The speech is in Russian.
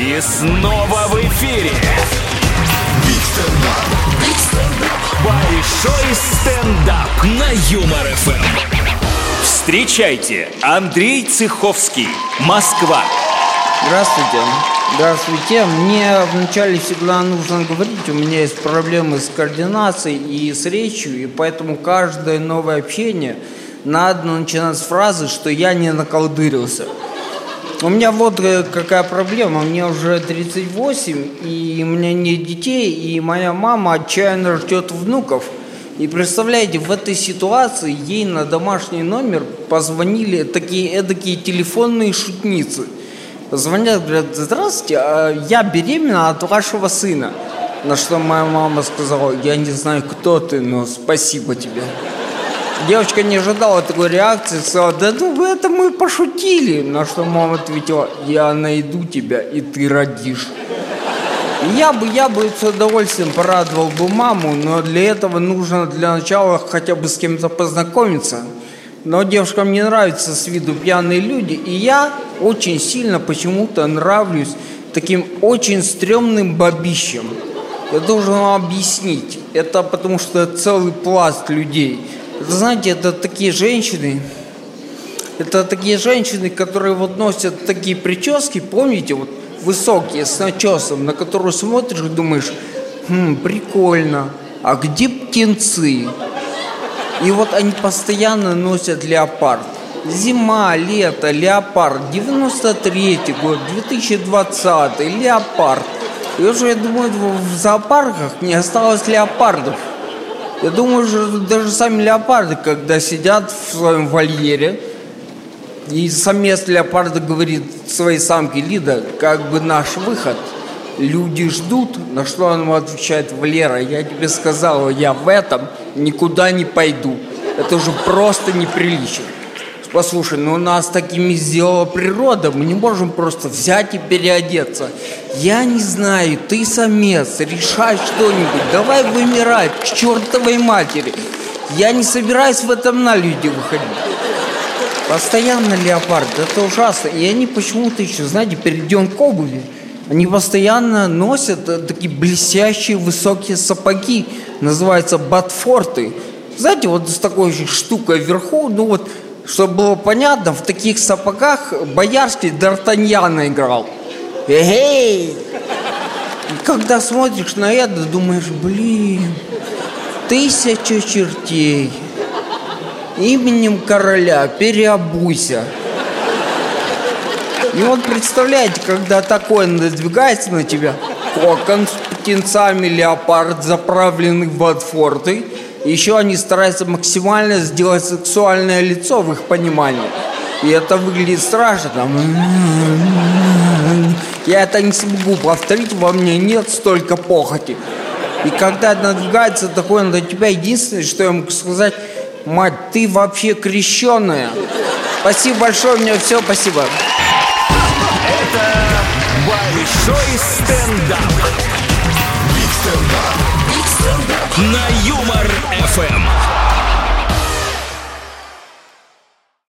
И снова в эфире. Большой стендап на Юмор ФМ. Встречайте, Андрей Цеховский, Москва. Здравствуйте. Здравствуйте. Мне вначале всегда нужно говорить, у меня есть проблемы с координацией и с речью, и поэтому каждое новое общение надо начинать с фразы, что я не наколдырился. У меня вот э, какая проблема. Мне уже 38, и у меня нет детей, и моя мама отчаянно ждет внуков. И представляете, в этой ситуации ей на домашний номер позвонили такие эдакие телефонные шутницы. Звонят, говорят, здравствуйте, а я беременна от вашего сына. На что моя мама сказала, я не знаю, кто ты, но спасибо тебе. Девочка не ожидала такой реакции, сказала, да ну это мы пошутили. На что мама ответила, я найду тебя, и ты родишь. Я бы, я бы с удовольствием порадовал бы маму, но для этого нужно для начала хотя бы с кем-то познакомиться. Но девушкам не нравятся с виду пьяные люди, и я очень сильно почему-то нравлюсь таким очень стрёмным бабищем. Я должен вам объяснить. Это потому что целый пласт людей – знаете, это такие женщины, это такие женщины, которые вот носят такие прически, помните, вот высокие, с начесом, на которую смотришь и думаешь, хм, прикольно, а где птенцы? И вот они постоянно носят леопард. Зима, лето, леопард, 93-й год, 2020 леопард. И уже, я думаю, в зоопарках не осталось леопардов. Я думаю, что даже сами леопарды, когда сидят в своем вольере, и самец леопарда говорит своей самке Лида, как бы наш выход. Люди ждут, на что он ему отвечает, Валера, я тебе сказал, я в этом никуда не пойду. Это уже просто неприлично. Послушай, ну нас такими сделала природа, мы не можем просто взять и переодеться. Я не знаю, ты самец, решай что-нибудь, давай вымирать к чертовой матери. Я не собираюсь в этом на люди выходить. Постоянно леопард, это ужасно. И они почему-то еще, знаете, перейдем к обуви. Они постоянно носят э, такие блестящие высокие сапоги, называются батфорты. Знаете, вот с такой штукой вверху, ну вот чтобы было понятно, в таких сапогах Боярский Д'Артаньяна играл. Эй! И когда смотришь на это, думаешь, блин, тысяча чертей. Именем короля переобуйся. И вот представляете, когда такое надвигается на тебя, кокон с птенцами леопард, заправленный в еще они стараются максимально сделать сексуальное лицо в их понимании. И это выглядит страшно. Я это не смогу повторить, во мне нет столько похоти. И когда надвигается такое на тебя, единственное, что я могу сказать, мать, ты вообще крещенная. Спасибо большое, мне все, спасибо. Это большой стендап. Big stand-up. Big stand-up. На Юмор ФМ.